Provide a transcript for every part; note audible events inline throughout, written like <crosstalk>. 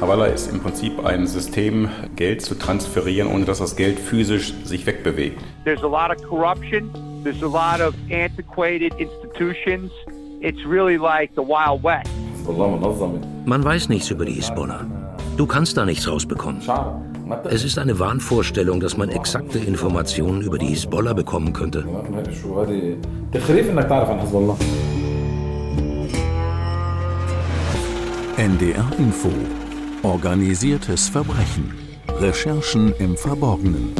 Havala ist im Prinzip ein System, Geld zu transferieren, ohne dass das Geld physisch sich wegbewegt. There's a lot of corruption. There's a lot of antiquated institutions. It's really like the Wild West. Man weiß nichts über die Hisbollah. Du kannst da nichts rausbekommen. Es ist eine Wahnvorstellung, dass man exakte Informationen über die Hisbollah bekommen könnte. NDR Info. Organisiertes Verbrechen. Recherchen im Verborgenen.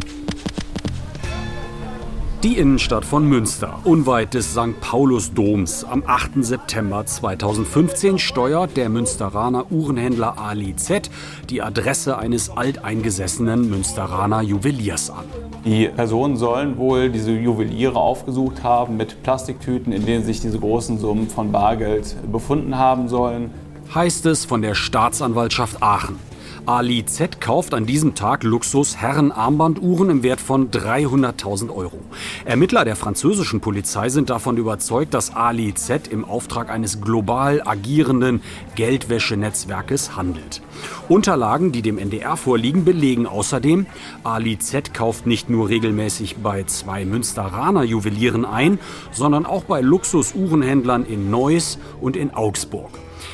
Die Innenstadt von Münster, unweit des St. Paulus-Doms, am 8. September 2015 steuert der Münsteraner Uhrenhändler Ali Z die Adresse eines alteingesessenen Münsteraner Juweliers an. Die Personen sollen wohl diese Juweliere aufgesucht haben mit Plastiktüten, in denen sich diese großen Summen von Bargeld befunden haben sollen. Heißt es von der Staatsanwaltschaft Aachen. Ali Z kauft an diesem Tag Luxus-Herren-Armbanduhren im Wert von 300.000 Euro. Ermittler der französischen Polizei sind davon überzeugt, dass Ali Z im Auftrag eines global agierenden Geldwäschenetzwerkes handelt. Unterlagen, die dem NDR vorliegen, belegen außerdem, Ali Z kauft nicht nur regelmäßig bei zwei Münsteraner Juwelieren ein, sondern auch bei Luxus-Uhrenhändlern in Neuss und in Augsburg.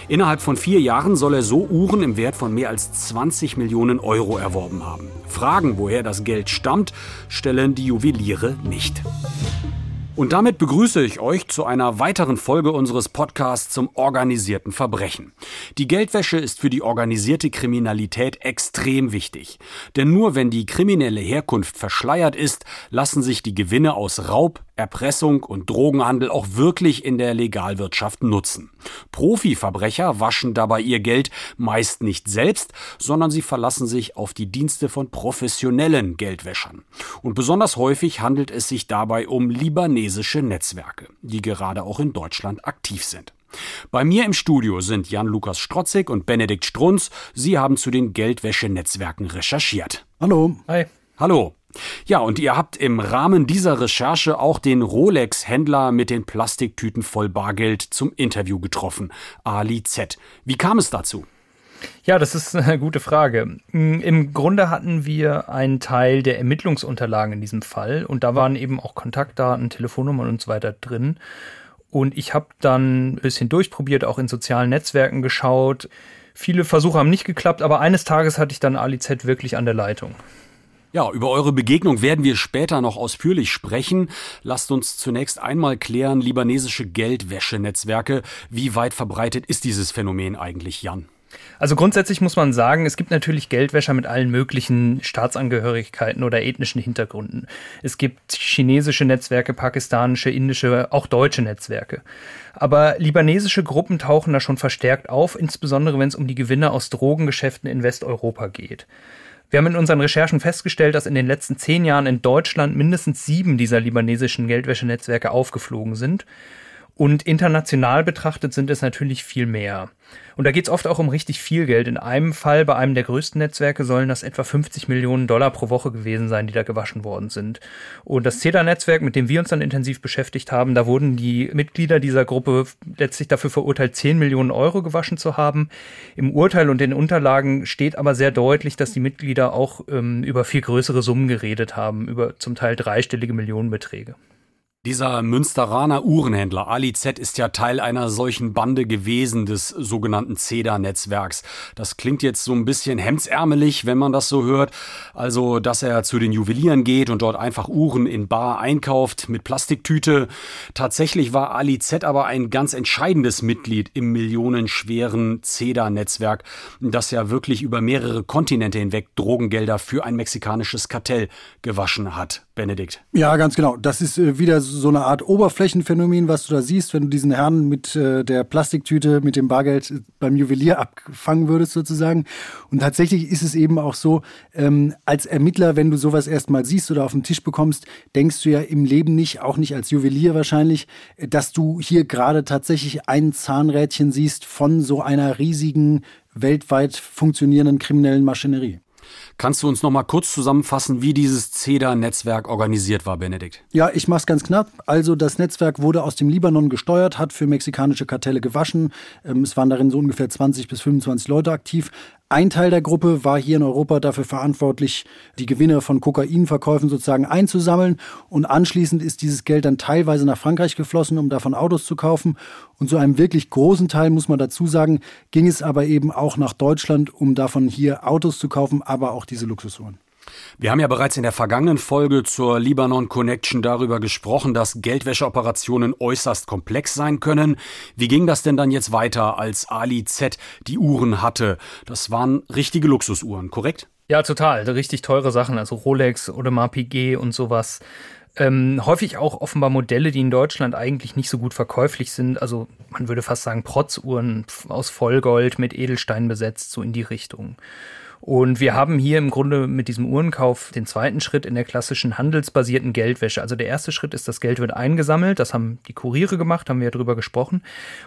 Innerhalb von vier Jahren soll er so Uhren im Wert von mehr als 20 Millionen Euro erworben haben. Fragen, woher das Geld stammt, stellen die Juweliere nicht. Und damit begrüße ich euch zu einer weiteren Folge unseres Podcasts zum organisierten Verbrechen. Die Geldwäsche ist für die organisierte Kriminalität extrem wichtig. Denn nur wenn die kriminelle Herkunft verschleiert ist, lassen sich die Gewinne aus Raub, Erpressung und Drogenhandel auch wirklich in der Legalwirtschaft nutzen. Profiverbrecher waschen dabei ihr Geld meist nicht selbst, sondern sie verlassen sich auf die Dienste von professionellen Geldwäschern. Und besonders häufig handelt es sich dabei um libanesische Netzwerke, die gerade auch in Deutschland aktiv sind. Bei mir im Studio sind Jan-Lukas Strotzig und Benedikt Strunz. Sie haben zu den Geldwäschenetzwerken recherchiert. Hallo. Hi. Hallo. Ja, und ihr habt im Rahmen dieser Recherche auch den Rolex-Händler mit den Plastiktüten voll Bargeld zum Interview getroffen, Ali Z. Wie kam es dazu? Ja, das ist eine <laughs> gute Frage. Im Grunde hatten wir einen Teil der Ermittlungsunterlagen in diesem Fall und da waren eben auch Kontaktdaten, Telefonnummern und so weiter drin. Und ich habe dann ein bisschen durchprobiert, auch in sozialen Netzwerken geschaut. Viele Versuche haben nicht geklappt, aber eines Tages hatte ich dann Ali Z wirklich an der Leitung. Ja, über eure Begegnung werden wir später noch ausführlich sprechen. Lasst uns zunächst einmal klären, libanesische Geldwäschenetzwerke. Wie weit verbreitet ist dieses Phänomen eigentlich, Jan? Also grundsätzlich muss man sagen, es gibt natürlich Geldwäscher mit allen möglichen Staatsangehörigkeiten oder ethnischen Hintergründen. Es gibt chinesische Netzwerke, pakistanische, indische, auch deutsche Netzwerke. Aber libanesische Gruppen tauchen da schon verstärkt auf, insbesondere wenn es um die Gewinne aus Drogengeschäften in Westeuropa geht. Wir haben in unseren Recherchen festgestellt, dass in den letzten zehn Jahren in Deutschland mindestens sieben dieser libanesischen Geldwäschenetzwerke aufgeflogen sind. Und international betrachtet sind es natürlich viel mehr. Und da geht es oft auch um richtig viel Geld. In einem Fall, bei einem der größten Netzwerke, sollen das etwa 50 Millionen Dollar pro Woche gewesen sein, die da gewaschen worden sind. Und das CEDA-Netzwerk, mit dem wir uns dann intensiv beschäftigt haben, da wurden die Mitglieder dieser Gruppe letztlich dafür verurteilt, 10 Millionen Euro gewaschen zu haben. Im Urteil und den Unterlagen steht aber sehr deutlich, dass die Mitglieder auch ähm, über viel größere Summen geredet haben, über zum Teil dreistellige Millionenbeträge. Dieser Münsteraner Uhrenhändler Ali Z ist ja Teil einer solchen Bande gewesen des sogenannten CEDA-Netzwerks. Das klingt jetzt so ein bisschen hemdsärmelig, wenn man das so hört. Also, dass er zu den Juwelieren geht und dort einfach Uhren in Bar einkauft mit Plastiktüte. Tatsächlich war Ali Z aber ein ganz entscheidendes Mitglied im millionenschweren CEDA-Netzwerk, das ja wirklich über mehrere Kontinente hinweg Drogengelder für ein mexikanisches Kartell gewaschen hat. Benedikt. Ja, ganz genau. Das ist äh, wieder so eine Art Oberflächenphänomen, was du da siehst, wenn du diesen Herrn mit äh, der Plastiktüte, mit dem Bargeld äh, beim Juwelier abfangen würdest sozusagen. Und tatsächlich ist es eben auch so, ähm, als Ermittler, wenn du sowas erstmal siehst oder auf den Tisch bekommst, denkst du ja im Leben nicht, auch nicht als Juwelier wahrscheinlich, dass du hier gerade tatsächlich ein Zahnrädchen siehst von so einer riesigen, weltweit funktionierenden kriminellen Maschinerie. Kannst du uns noch mal kurz zusammenfassen, wie dieses CEDA-Netzwerk organisiert war, Benedikt? Ja, ich mache es ganz knapp. Also das Netzwerk wurde aus dem Libanon gesteuert, hat für mexikanische Kartelle gewaschen. Ähm, es waren darin so ungefähr 20 bis 25 Leute aktiv. Ein Teil der Gruppe war hier in Europa dafür verantwortlich, die Gewinne von Kokainverkäufen sozusagen einzusammeln. Und anschließend ist dieses Geld dann teilweise nach Frankreich geflossen, um davon Autos zu kaufen. Und zu einem wirklich großen Teil, muss man dazu sagen, ging es aber eben auch nach Deutschland, um davon hier Autos zu kaufen, aber auch diese Luxusuhren. Wir haben ja bereits in der vergangenen Folge zur Libanon Connection darüber gesprochen, dass Geldwäscheoperationen äußerst komplex sein können. Wie ging das denn dann jetzt weiter, als Ali Z die Uhren hatte? Das waren richtige Luxusuhren, korrekt? Ja, total. Richtig teure Sachen, also Rolex oder Piguet und sowas. Ähm, häufig auch offenbar Modelle, die in Deutschland eigentlich nicht so gut verkäuflich sind. Also man würde fast sagen Protzuhren aus Vollgold mit Edelstein besetzt, so in die Richtung. Und wir haben hier im Grunde mit diesem Uhrenkauf den zweiten Schritt in der klassischen handelsbasierten Geldwäsche. Also der erste Schritt ist, das Geld wird eingesammelt, das haben die Kuriere gemacht, haben wir ja drüber gesprochen.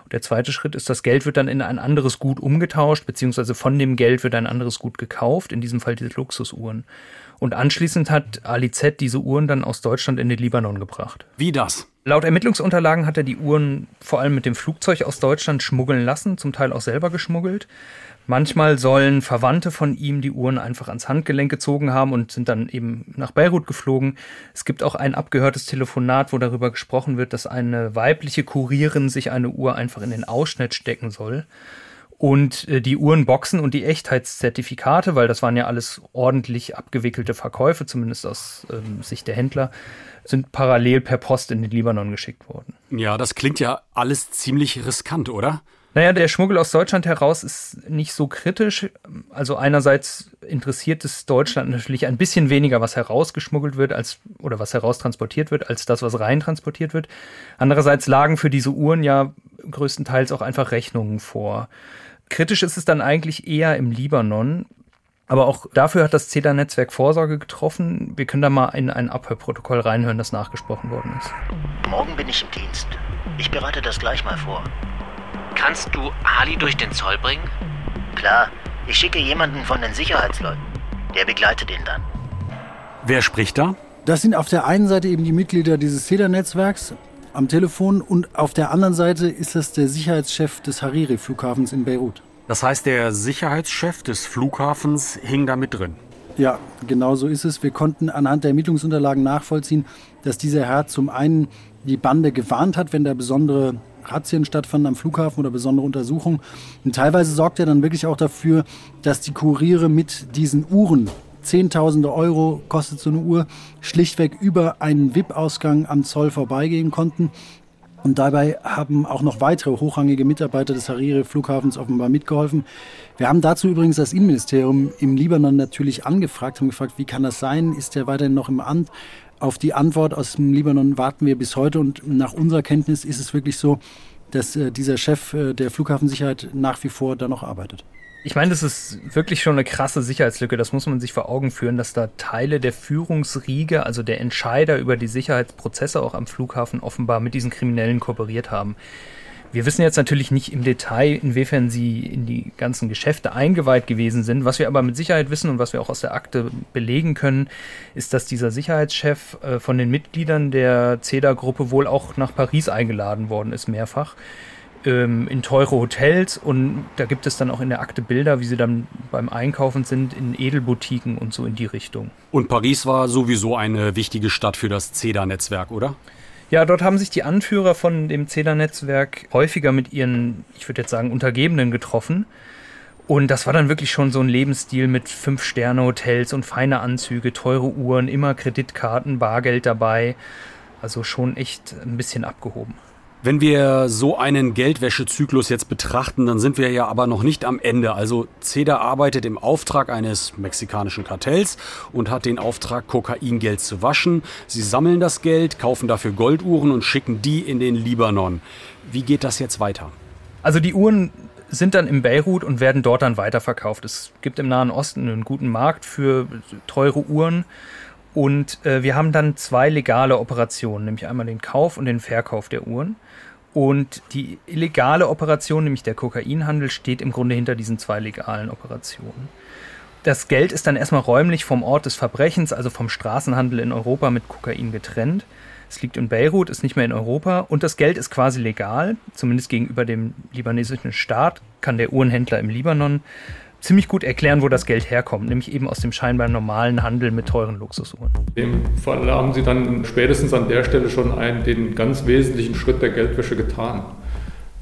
Und der zweite Schritt ist, das Geld wird dann in ein anderes Gut umgetauscht, beziehungsweise von dem Geld wird ein anderes Gut gekauft, in diesem Fall diese Luxusuhren. Und anschließend hat Ali Z diese Uhren dann aus Deutschland in den Libanon gebracht. Wie das? Laut Ermittlungsunterlagen hat er die Uhren vor allem mit dem Flugzeug aus Deutschland schmuggeln lassen, zum Teil auch selber geschmuggelt. Manchmal sollen Verwandte von ihm die Uhren einfach ans Handgelenk gezogen haben und sind dann eben nach Beirut geflogen. Es gibt auch ein abgehörtes Telefonat, wo darüber gesprochen wird, dass eine weibliche Kurierin sich eine Uhr einfach in den Ausschnitt stecken soll. Und äh, die Uhrenboxen und die Echtheitszertifikate, weil das waren ja alles ordentlich abgewickelte Verkäufe, zumindest aus ähm, Sicht der Händler, sind parallel per Post in den Libanon geschickt worden. Ja, das klingt ja alles ziemlich riskant, oder? Naja, der Schmuggel aus Deutschland heraus ist nicht so kritisch. Also einerseits interessiert es Deutschland natürlich ein bisschen weniger, was herausgeschmuggelt wird, als oder was heraustransportiert wird, als das, was rein transportiert wird. Andererseits lagen für diese Uhren ja größtenteils auch einfach Rechnungen vor. Kritisch ist es dann eigentlich eher im Libanon. Aber auch dafür hat das CEDA-Netzwerk Vorsorge getroffen. Wir können da mal in ein Abhörprotokoll reinhören, das nachgesprochen worden ist. Morgen bin ich im Dienst. Ich bereite das gleich mal vor. Kannst du Ali durch den Zoll bringen? Klar, ich schicke jemanden von den Sicherheitsleuten. Der begleitet ihn dann. Wer spricht da? Das sind auf der einen Seite eben die Mitglieder dieses CEDA-Netzwerks am Telefon und auf der anderen Seite ist das der Sicherheitschef des Hariri-Flughafens in Beirut. Das heißt, der Sicherheitschef des Flughafens hing da mit drin. Ja, genau so ist es. Wir konnten anhand der Ermittlungsunterlagen nachvollziehen, dass dieser Herr zum einen die Bande gewarnt hat, wenn da besondere Razzien stattfanden am Flughafen oder besondere Untersuchungen. Und teilweise sorgt er dann wirklich auch dafür, dass die Kuriere mit diesen Uhren, Zehntausende Euro kostet so eine Uhr, schlichtweg über einen VIP-Ausgang am Zoll vorbeigehen konnten. Und dabei haben auch noch weitere hochrangige Mitarbeiter des Hariri-Flughafens offenbar mitgeholfen. Wir haben dazu übrigens das Innenministerium im Libanon natürlich angefragt, haben gefragt, wie kann das sein? Ist er weiterhin noch im Amt? Auf die Antwort aus dem Libanon warten wir bis heute und nach unserer Kenntnis ist es wirklich so, dass äh, dieser Chef äh, der Flughafensicherheit nach wie vor da noch arbeitet. Ich meine, das ist wirklich schon eine krasse Sicherheitslücke. Das muss man sich vor Augen führen, dass da Teile der Führungsriege, also der Entscheider über die Sicherheitsprozesse auch am Flughafen offenbar mit diesen Kriminellen kooperiert haben. Wir wissen jetzt natürlich nicht im Detail, inwiefern sie in die ganzen Geschäfte eingeweiht gewesen sind. Was wir aber mit Sicherheit wissen und was wir auch aus der Akte belegen können, ist, dass dieser Sicherheitschef äh, von den Mitgliedern der CEDA-Gruppe wohl auch nach Paris eingeladen worden ist, mehrfach ähm, in teure Hotels und da gibt es dann auch in der Akte Bilder, wie sie dann beim Einkaufen sind, in Edelboutiquen und so in die Richtung. Und Paris war sowieso eine wichtige Stadt für das CEDA-Netzwerk, oder? Ja, dort haben sich die Anführer von dem CEDA-Netzwerk häufiger mit ihren, ich würde jetzt sagen, Untergebenen getroffen. Und das war dann wirklich schon so ein Lebensstil mit Fünf-Sterne-Hotels und feine Anzüge, teure Uhren, immer Kreditkarten, Bargeld dabei. Also schon echt ein bisschen abgehoben. Wenn wir so einen Geldwäschezyklus jetzt betrachten, dann sind wir ja aber noch nicht am Ende. Also CEDA arbeitet im Auftrag eines mexikanischen Kartells und hat den Auftrag, Kokaingeld zu waschen. Sie sammeln das Geld, kaufen dafür Golduhren und schicken die in den Libanon. Wie geht das jetzt weiter? Also die Uhren sind dann in Beirut und werden dort dann weiterverkauft. Es gibt im Nahen Osten einen guten Markt für teure Uhren. Und äh, wir haben dann zwei legale Operationen, nämlich einmal den Kauf und den Verkauf der Uhren. Und die illegale Operation, nämlich der Kokainhandel, steht im Grunde hinter diesen zwei legalen Operationen. Das Geld ist dann erstmal räumlich vom Ort des Verbrechens, also vom Straßenhandel in Europa mit Kokain getrennt. Es liegt in Beirut, ist nicht mehr in Europa und das Geld ist quasi legal, zumindest gegenüber dem libanesischen Staat, kann der Uhrenhändler im Libanon ziemlich gut erklären, wo das Geld herkommt, nämlich eben aus dem scheinbar normalen Handel mit teuren Luxusuhren. In dem Fall haben Sie dann spätestens an der Stelle schon einen, den ganz wesentlichen Schritt der Geldwäsche getan.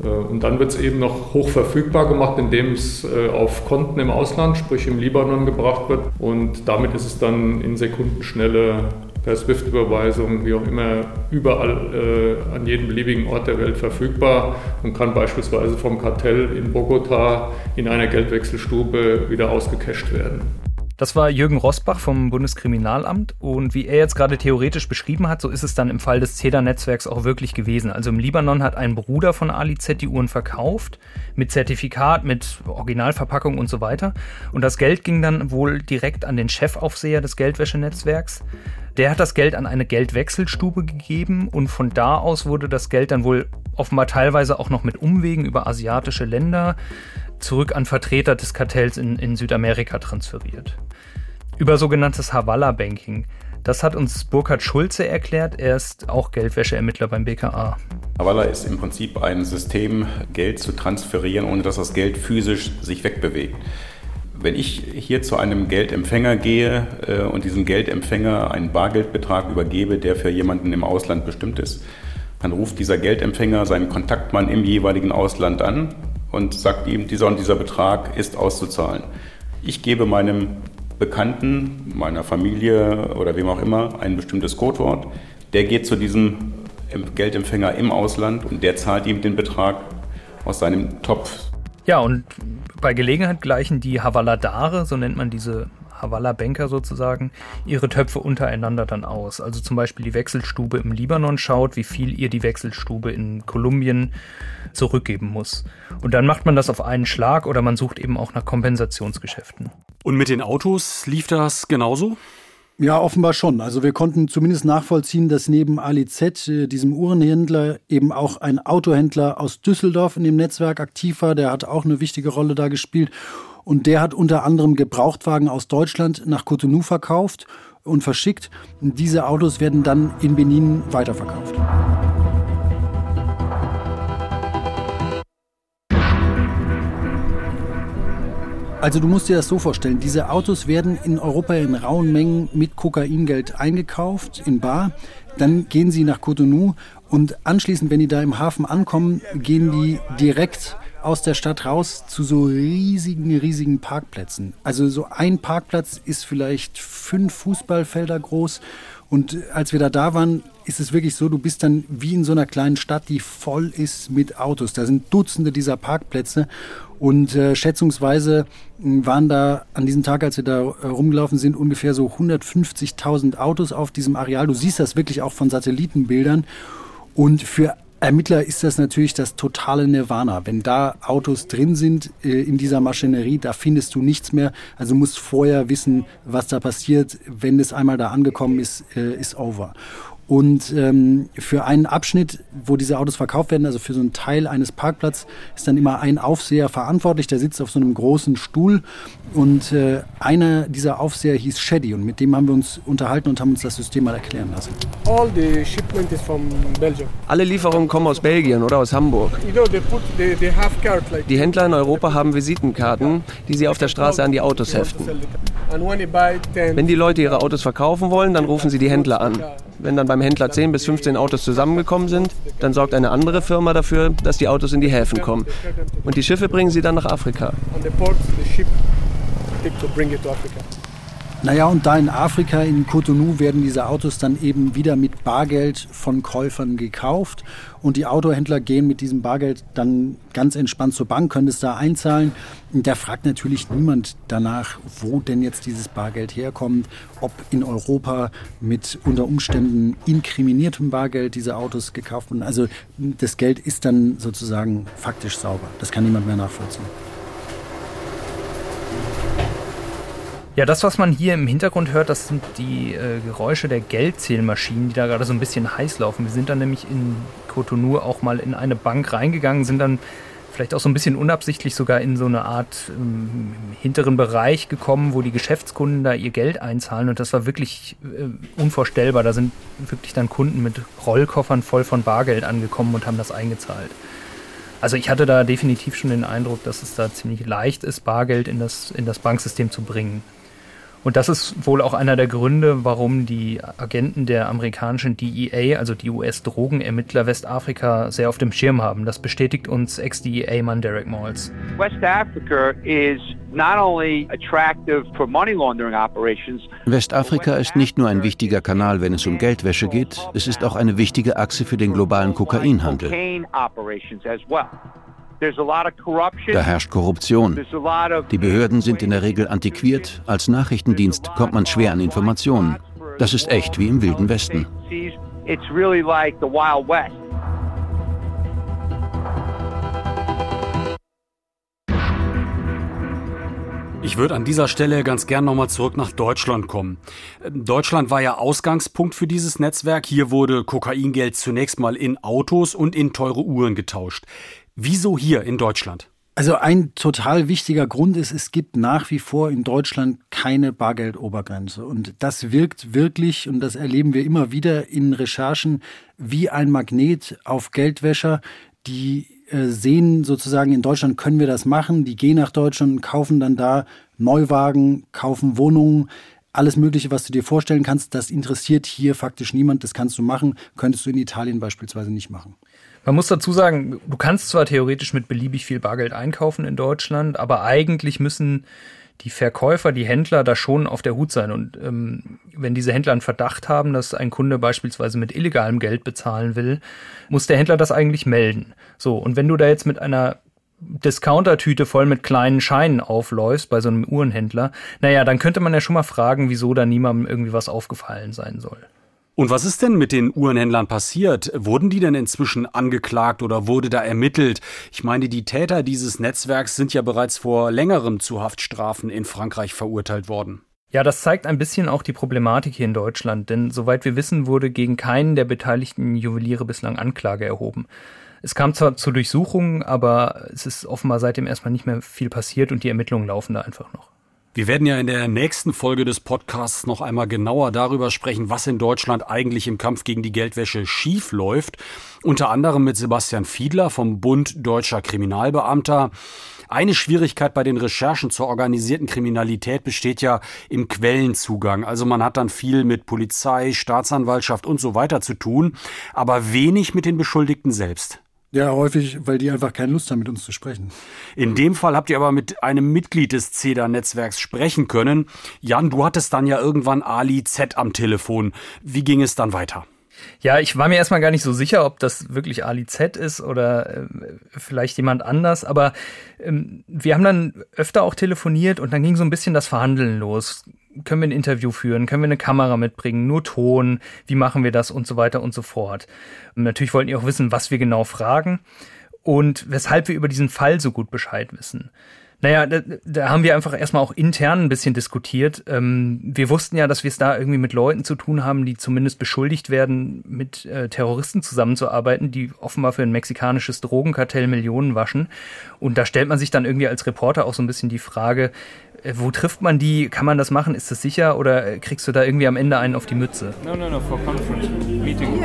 Äh, und dann wird es eben noch hoch verfügbar gemacht, indem es äh, auf Konten im Ausland, sprich im Libanon, gebracht wird. Und damit ist es dann in Sekundenschnelle per SWIFT-Überweisung, wie auch immer, überall äh, an jedem beliebigen Ort der Welt verfügbar und kann beispielsweise vom Kartell in Bogota in einer Geldwechselstube wieder ausgecasht werden. Das war Jürgen Rosbach vom Bundeskriminalamt und wie er jetzt gerade theoretisch beschrieben hat, so ist es dann im Fall des CEDA-Netzwerks auch wirklich gewesen. Also im Libanon hat ein Bruder von Ali Z die Uhren verkauft, mit Zertifikat, mit Originalverpackung und so weiter. Und das Geld ging dann wohl direkt an den Chefaufseher des Geldwäschenetzwerks. Der hat das Geld an eine Geldwechselstube gegeben und von da aus wurde das Geld dann wohl offenbar teilweise auch noch mit Umwegen über asiatische Länder zurück an Vertreter des Kartells in, in Südamerika transferiert. Über sogenanntes Havala-Banking. Das hat uns Burkhard Schulze erklärt. Er ist auch Geldwäscheermittler beim BKA. Havala ist im Prinzip ein System, Geld zu transferieren, ohne dass das Geld physisch sich wegbewegt. Wenn ich hier zu einem Geldempfänger gehe äh, und diesem Geldempfänger einen Bargeldbetrag übergebe, der für jemanden im Ausland bestimmt ist, dann ruft dieser Geldempfänger seinen Kontaktmann im jeweiligen Ausland an und sagt ihm, dieser und dieser Betrag ist auszuzahlen. Ich gebe meinem Bekannten, meiner Familie oder wem auch immer ein bestimmtes Codewort. Der geht zu diesem Geldempfänger im Ausland und der zahlt ihm den Betrag aus seinem Topf. Ja, und bei Gelegenheit gleichen die Havaladare, so nennt man diese Havala-Banker sozusagen, ihre Töpfe untereinander dann aus. Also zum Beispiel die Wechselstube im Libanon schaut, wie viel ihr die Wechselstube in Kolumbien zurückgeben muss. Und dann macht man das auf einen Schlag oder man sucht eben auch nach Kompensationsgeschäften. Und mit den Autos lief das genauso? Ja, offenbar schon. Also wir konnten zumindest nachvollziehen, dass neben Ali Z, äh, diesem Uhrenhändler, eben auch ein Autohändler aus Düsseldorf in dem Netzwerk aktiv war. Der hat auch eine wichtige Rolle da gespielt. Und der hat unter anderem Gebrauchtwagen aus Deutschland nach Cotonou verkauft und verschickt. Und diese Autos werden dann in Benin weiterverkauft. Also du musst dir das so vorstellen, diese Autos werden in Europa in rauen Mengen mit Kokaingeld eingekauft, in Bar. Dann gehen sie nach Cotonou und anschließend, wenn die da im Hafen ankommen, gehen die direkt aus der Stadt raus zu so riesigen, riesigen Parkplätzen. Also so ein Parkplatz ist vielleicht fünf Fußballfelder groß. Und als wir da da waren, ist es wirklich so, du bist dann wie in so einer kleinen Stadt, die voll ist mit Autos. Da sind Dutzende dieser Parkplätze und äh, schätzungsweise hm, waren da an diesem Tag, als wir da äh, rumgelaufen sind, ungefähr so 150.000 Autos auf diesem Areal. Du siehst das wirklich auch von Satellitenbildern. Und für Ermittler ist das natürlich das totale Nirvana. Wenn da Autos drin sind äh, in dieser Maschinerie, da findest du nichts mehr. Also musst vorher wissen, was da passiert. Wenn es einmal da angekommen ist, äh, ist over. Und ähm, für einen Abschnitt, wo diese Autos verkauft werden, also für so einen Teil eines Parkplatzes, ist dann immer ein Aufseher verantwortlich. Der sitzt auf so einem großen Stuhl. Und äh, einer dieser Aufseher hieß Shady. Und mit dem haben wir uns unterhalten und haben uns das System mal erklären lassen. Alle Lieferungen kommen aus Belgien oder aus Hamburg. Die Händler in Europa haben Visitenkarten, die sie auf der Straße an die Autos heften. Wenn die Leute ihre Autos verkaufen wollen, dann rufen sie die Händler an. Wenn dann beim Händler 10 bis 15 Autos zusammengekommen sind, dann sorgt eine andere Firma dafür, dass die Autos in die Häfen kommen. Und die Schiffe bringen sie dann nach Afrika. Naja, und da in Afrika, in Cotonou, werden diese Autos dann eben wieder mit Bargeld von Käufern gekauft. Und die Autohändler gehen mit diesem Bargeld dann ganz entspannt zur Bank, können es da einzahlen. Und da fragt natürlich niemand danach, wo denn jetzt dieses Bargeld herkommt, ob in Europa mit unter Umständen inkriminiertem Bargeld diese Autos gekauft wurden. Also das Geld ist dann sozusagen faktisch sauber. Das kann niemand mehr nachvollziehen. Ja, das, was man hier im Hintergrund hört, das sind die äh, Geräusche der Geldzählmaschinen, die da gerade so ein bisschen heiß laufen. Wir sind dann nämlich in Cotonou auch mal in eine Bank reingegangen, sind dann vielleicht auch so ein bisschen unabsichtlich sogar in so eine Art ähm, hinteren Bereich gekommen, wo die Geschäftskunden da ihr Geld einzahlen. Und das war wirklich äh, unvorstellbar. Da sind wirklich dann Kunden mit Rollkoffern voll von Bargeld angekommen und haben das eingezahlt. Also ich hatte da definitiv schon den Eindruck, dass es da ziemlich leicht ist, Bargeld in das, in das Banksystem zu bringen. Und das ist wohl auch einer der Gründe, warum die Agenten der amerikanischen DEA, also die US-Drogenermittler Westafrika, sehr auf dem Schirm haben. Das bestätigt uns Ex-DEA-Mann Derek Malls. Westafrika ist nicht nur ein wichtiger Kanal, wenn es um Geldwäsche geht, es ist auch eine wichtige Achse für den globalen Kokainhandel. Da herrscht Korruption. Die Behörden sind in der Regel antiquiert. Als Nachrichtendienst kommt man schwer an Informationen. Das ist echt wie im Wilden Westen. Ich würde an dieser Stelle ganz gern nochmal zurück nach Deutschland kommen. Deutschland war ja Ausgangspunkt für dieses Netzwerk. Hier wurde Kokaingeld zunächst mal in Autos und in teure Uhren getauscht. Wieso hier in Deutschland? Also ein total wichtiger Grund ist, es gibt nach wie vor in Deutschland keine Bargeldobergrenze. Und das wirkt wirklich, und das erleben wir immer wieder in Recherchen, wie ein Magnet auf Geldwäscher, die äh, sehen sozusagen, in Deutschland können wir das machen, die gehen nach Deutschland, kaufen dann da Neuwagen, kaufen Wohnungen, alles Mögliche, was du dir vorstellen kannst, das interessiert hier faktisch niemand, das kannst du machen, könntest du in Italien beispielsweise nicht machen. Man muss dazu sagen, du kannst zwar theoretisch mit beliebig viel Bargeld einkaufen in Deutschland, aber eigentlich müssen die Verkäufer, die Händler da schon auf der Hut sein. Und ähm, wenn diese Händler einen Verdacht haben, dass ein Kunde beispielsweise mit illegalem Geld bezahlen will, muss der Händler das eigentlich melden. So, und wenn du da jetzt mit einer Discounter-Tüte voll mit kleinen Scheinen aufläufst bei so einem Uhrenhändler, naja, dann könnte man ja schon mal fragen, wieso da niemandem irgendwie was aufgefallen sein soll. Und was ist denn mit den Uhrenhändlern passiert? Wurden die denn inzwischen angeklagt oder wurde da ermittelt? Ich meine, die Täter dieses Netzwerks sind ja bereits vor längerem zu Haftstrafen in Frankreich verurteilt worden. Ja, das zeigt ein bisschen auch die Problematik hier in Deutschland, denn soweit wir wissen, wurde gegen keinen der beteiligten Juweliere bislang Anklage erhoben. Es kam zwar zu Durchsuchungen, aber es ist offenbar seitdem erstmal nicht mehr viel passiert und die Ermittlungen laufen da einfach noch. Wir werden ja in der nächsten Folge des Podcasts noch einmal genauer darüber sprechen, was in Deutschland eigentlich im Kampf gegen die Geldwäsche schief läuft. Unter anderem mit Sebastian Fiedler vom Bund Deutscher Kriminalbeamter. Eine Schwierigkeit bei den Recherchen zur organisierten Kriminalität besteht ja im Quellenzugang. Also man hat dann viel mit Polizei, Staatsanwaltschaft und so weiter zu tun, aber wenig mit den Beschuldigten selbst. Ja, häufig, weil die einfach keine Lust haben, mit uns zu sprechen. In dem Fall habt ihr aber mit einem Mitglied des CEDA-Netzwerks sprechen können. Jan, du hattest dann ja irgendwann Ali Z am Telefon. Wie ging es dann weiter? Ja, ich war mir erstmal gar nicht so sicher, ob das wirklich Ali Z ist oder äh, vielleicht jemand anders, aber ähm, wir haben dann öfter auch telefoniert und dann ging so ein bisschen das Verhandeln los. Können wir ein Interview führen, können wir eine Kamera mitbringen, nur Ton, wie machen wir das? Und so weiter und so fort. Und natürlich wollten die auch wissen, was wir genau fragen und weshalb wir über diesen Fall so gut Bescheid wissen. Naja, da, da haben wir einfach erstmal auch intern ein bisschen diskutiert. Ähm, wir wussten ja, dass wir es da irgendwie mit Leuten zu tun haben, die zumindest beschuldigt werden, mit äh, Terroristen zusammenzuarbeiten, die offenbar für ein mexikanisches Drogenkartell Millionen waschen. Und da stellt man sich dann irgendwie als Reporter auch so ein bisschen die Frage, äh, wo trifft man die? Kann man das machen? Ist das sicher? Oder äh, kriegst du da irgendwie am Ende einen auf die Mütze? No, no, no, for conference meeting.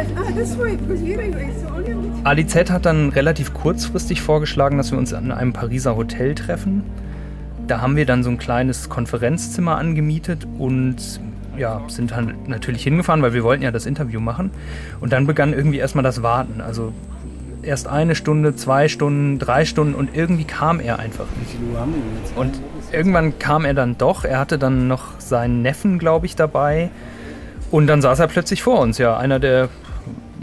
Ali Z hat dann relativ kurzfristig vorgeschlagen, dass wir uns an einem Pariser Hotel treffen. Da haben wir dann so ein kleines Konferenzzimmer angemietet und ja, sind dann natürlich hingefahren, weil wir wollten ja das Interview machen. Und dann begann irgendwie erstmal das Warten. Also erst eine Stunde, zwei Stunden, drei Stunden und irgendwie kam er einfach nicht. Und irgendwann kam er dann doch. Er hatte dann noch seinen Neffen, glaube ich, dabei. Und dann saß er plötzlich vor uns, ja, einer der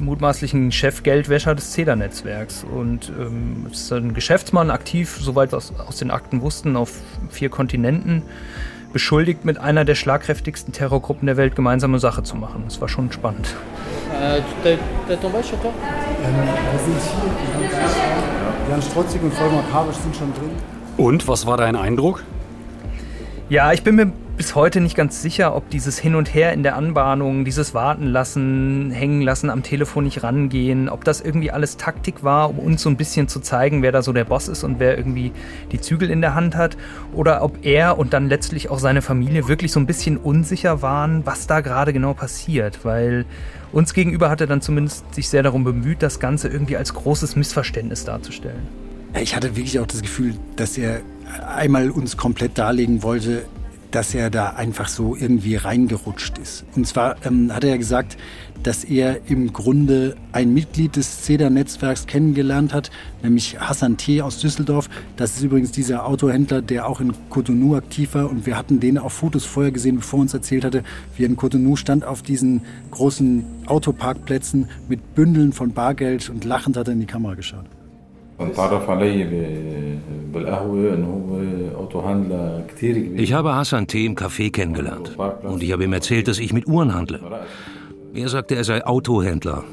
mutmaßlichen Chefgeldwäscher des CEDA-Netzwerks. Und ähm, ist ein Geschäftsmann, aktiv, soweit wir aus, aus den Akten wussten, auf vier Kontinenten, beschuldigt, mit einer der schlagkräftigsten Terrorgruppen der Welt gemeinsame Sache zu machen. Das war schon spannend. Äh, der, der Tombage, ähm, wir sind hier, Jan Strotzig und Vollmar Kabisch sind schon drin. Und, was war dein Eindruck? Ja, ich bin mir bis heute nicht ganz sicher, ob dieses Hin und Her in der Anbahnung, dieses Warten lassen, hängen lassen, am Telefon nicht rangehen, ob das irgendwie alles Taktik war, um uns so ein bisschen zu zeigen, wer da so der Boss ist und wer irgendwie die Zügel in der Hand hat. Oder ob er und dann letztlich auch seine Familie wirklich so ein bisschen unsicher waren, was da gerade genau passiert. Weil uns gegenüber hat er dann zumindest sich sehr darum bemüht, das Ganze irgendwie als großes Missverständnis darzustellen. Ich hatte wirklich auch das Gefühl, dass er einmal uns komplett darlegen wollte, dass er da einfach so irgendwie reingerutscht ist. Und zwar ähm, hat er ja gesagt, dass er im Grunde ein Mitglied des CEDA-Netzwerks kennengelernt hat, nämlich Hassan T. aus Düsseldorf. Das ist übrigens dieser Autohändler, der auch in Cotonou aktiv war. Und wir hatten den auf Fotos vorher gesehen, bevor er uns erzählt hatte, wie er in Cotonou stand auf diesen großen Autoparkplätzen mit Bündeln von Bargeld und lachend hat er in die Kamera geschaut. Ich habe Hassan T. im Café kennengelernt und ich habe ihm erzählt, dass ich mit Uhren handle. Er sagte, er sei Autohändler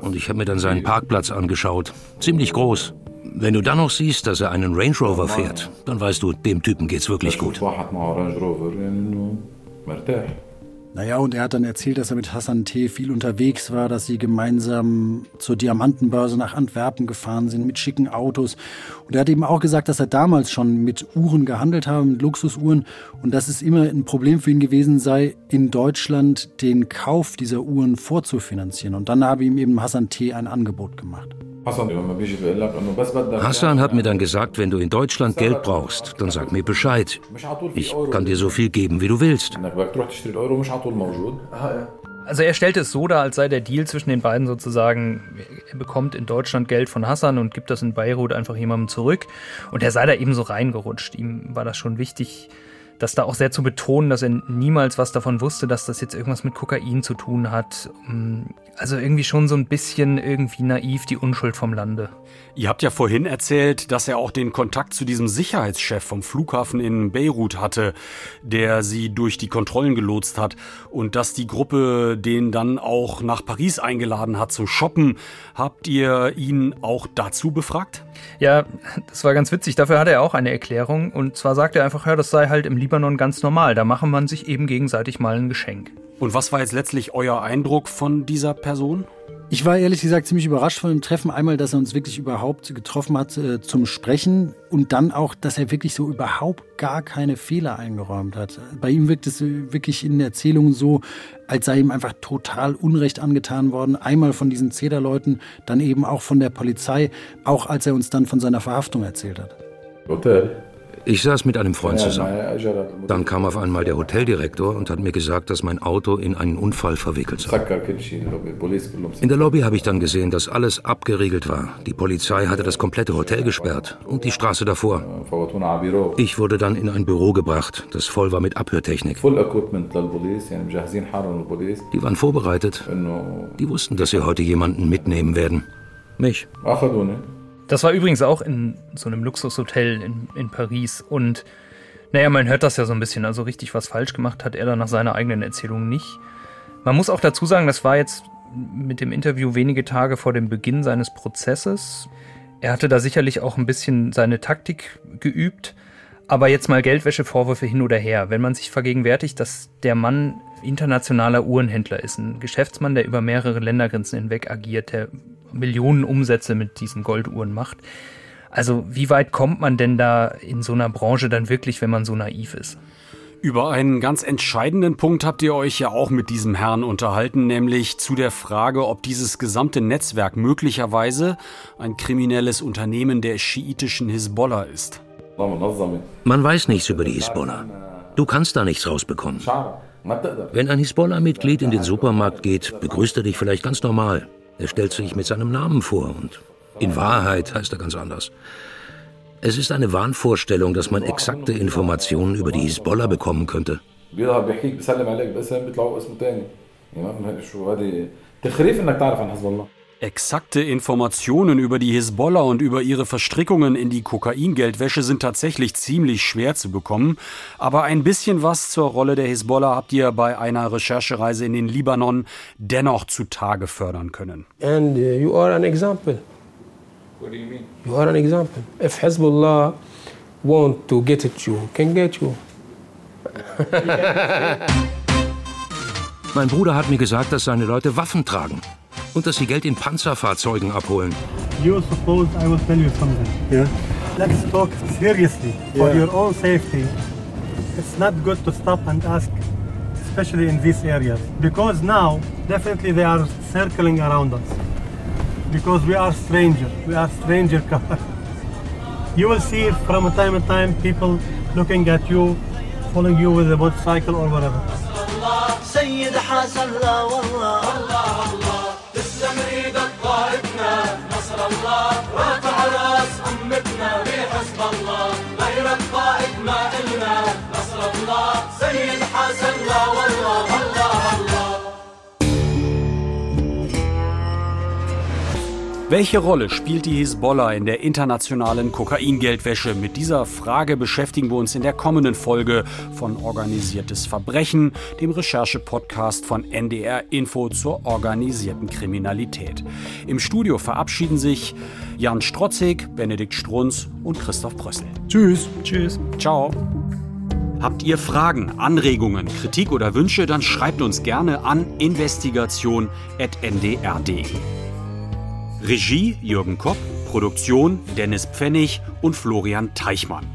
und ich habe mir dann seinen Parkplatz angeschaut. Ziemlich groß. Wenn du dann noch siehst, dass er einen Range Rover fährt, dann weißt du, dem Typen geht's wirklich gut. Naja, und er hat dann erzählt, dass er mit Hassan T. viel unterwegs war, dass sie gemeinsam zur Diamantenbörse nach Antwerpen gefahren sind mit schicken Autos. Und er hat eben auch gesagt, dass er damals schon mit Uhren gehandelt habe, mit Luxusuhren. Und dass es immer ein Problem für ihn gewesen sei, in Deutschland den Kauf dieser Uhren vorzufinanzieren. Und dann habe ihm eben Hassan T. ein Angebot gemacht. Hassan hat mir dann gesagt, wenn du in Deutschland Geld brauchst, dann sag mir Bescheid. Ich kann dir so viel geben, wie du willst. Also er stellte es so dar, als sei der Deal zwischen den beiden sozusagen, er bekommt in Deutschland Geld von Hassan und gibt das in Beirut einfach jemandem zurück. Und er sei da eben so reingerutscht. Ihm war das schon wichtig, das da auch sehr zu betonen, dass er niemals was davon wusste, dass das jetzt irgendwas mit Kokain zu tun hat. Mm, also irgendwie schon so ein bisschen irgendwie naiv die Unschuld vom Lande. Ihr habt ja vorhin erzählt, dass er auch den Kontakt zu diesem Sicherheitschef vom Flughafen in Beirut hatte, der sie durch die Kontrollen gelotst hat und dass die Gruppe den dann auch nach Paris eingeladen hat zum Shoppen. Habt ihr ihn auch dazu befragt? Ja, das war ganz witzig. Dafür hat er auch eine Erklärung. Und zwar sagt er einfach, ja, das sei halt im Libanon ganz normal. Da mache man sich eben gegenseitig mal ein Geschenk. Und was war jetzt letztlich euer Eindruck von dieser Person? Ich war ehrlich gesagt ziemlich überrascht von dem Treffen. Einmal, dass er uns wirklich überhaupt getroffen hat äh, zum Sprechen und dann auch, dass er wirklich so überhaupt gar keine Fehler eingeräumt hat. Bei ihm wirkt es wirklich in der Erzählung so, als sei ihm einfach total Unrecht angetan worden. Einmal von diesen Zederleuten, dann eben auch von der Polizei, auch als er uns dann von seiner Verhaftung erzählt hat. Hotel. Ich saß mit einem Freund zusammen. Dann kam auf einmal der Hoteldirektor und hat mir gesagt, dass mein Auto in einen Unfall verwickelt sei. In der Lobby habe ich dann gesehen, dass alles abgeriegelt war. Die Polizei hatte das komplette Hotel gesperrt und die Straße davor. Ich wurde dann in ein Büro gebracht, das voll war mit Abhörtechnik. Die waren vorbereitet. Die wussten, dass sie heute jemanden mitnehmen werden. Mich. Das war übrigens auch in so einem Luxushotel in, in Paris. Und naja, man hört das ja so ein bisschen. Also richtig was falsch gemacht hat er dann nach seiner eigenen Erzählung nicht. Man muss auch dazu sagen, das war jetzt mit dem Interview wenige Tage vor dem Beginn seines Prozesses. Er hatte da sicherlich auch ein bisschen seine Taktik geübt. Aber jetzt mal Geldwäschevorwürfe hin oder her. Wenn man sich vergegenwärtigt, dass der Mann internationaler Uhrenhändler ist, ein Geschäftsmann, der über mehrere Ländergrenzen hinweg agiert, der Millionen Umsätze mit diesen Golduhren macht. Also wie weit kommt man denn da in so einer Branche dann wirklich, wenn man so naiv ist? Über einen ganz entscheidenden Punkt habt ihr euch ja auch mit diesem Herrn unterhalten, nämlich zu der Frage, ob dieses gesamte Netzwerk möglicherweise ein kriminelles Unternehmen der schiitischen Hisbollah ist. Man weiß nichts über die Hisbollah. Du kannst da nichts rausbekommen. Wenn ein Hisbollah-Mitglied in den Supermarkt geht, begrüßt er dich vielleicht ganz normal. Er stellt sich mit seinem Namen vor und in Wahrheit heißt er ganz anders. Es ist eine Wahnvorstellung, dass man exakte Informationen über die Hisbollah bekommen könnte. Exakte Informationen über die Hisbollah und über ihre Verstrickungen in die Kokaingeldwäsche sind tatsächlich ziemlich schwer zu bekommen. Aber ein bisschen was zur Rolle der Hisbollah habt ihr bei einer Recherchereise in den Libanon dennoch zutage fördern können. And uh, you are an example. What do you mean? You are an example. If Hezbollah want to get at you, can get you. <laughs> mein Bruder hat mir gesagt, dass seine Leute Waffen tragen und dass sie Geld in Panzerfahrzeugen abholen. You suppose I will tell you something. Yeah. Let's talk seriously for yeah. your own safety. It's not good to stop and ask, especially in these areas, because now definitely they are circling around us. Because we are strangers, we are stranger <laughs> You will see from time to time people looking at you, following you with a motorcycle or whatever. الله Welche Rolle spielt die Hisbollah in der internationalen Kokaingeldwäsche? Mit dieser Frage beschäftigen wir uns in der kommenden Folge von Organisiertes Verbrechen, dem Recherche-Podcast von NDR Info zur organisierten Kriminalität. Im Studio verabschieden sich Jan Strotzig, Benedikt Strunz und Christoph Brössel. Tschüss. Tschüss. Ciao. Habt ihr Fragen, Anregungen, Kritik oder Wünsche, dann schreibt uns gerne an investigation.ndr.de. Regie Jürgen Kopp, Produktion Dennis Pfennig und Florian Teichmann.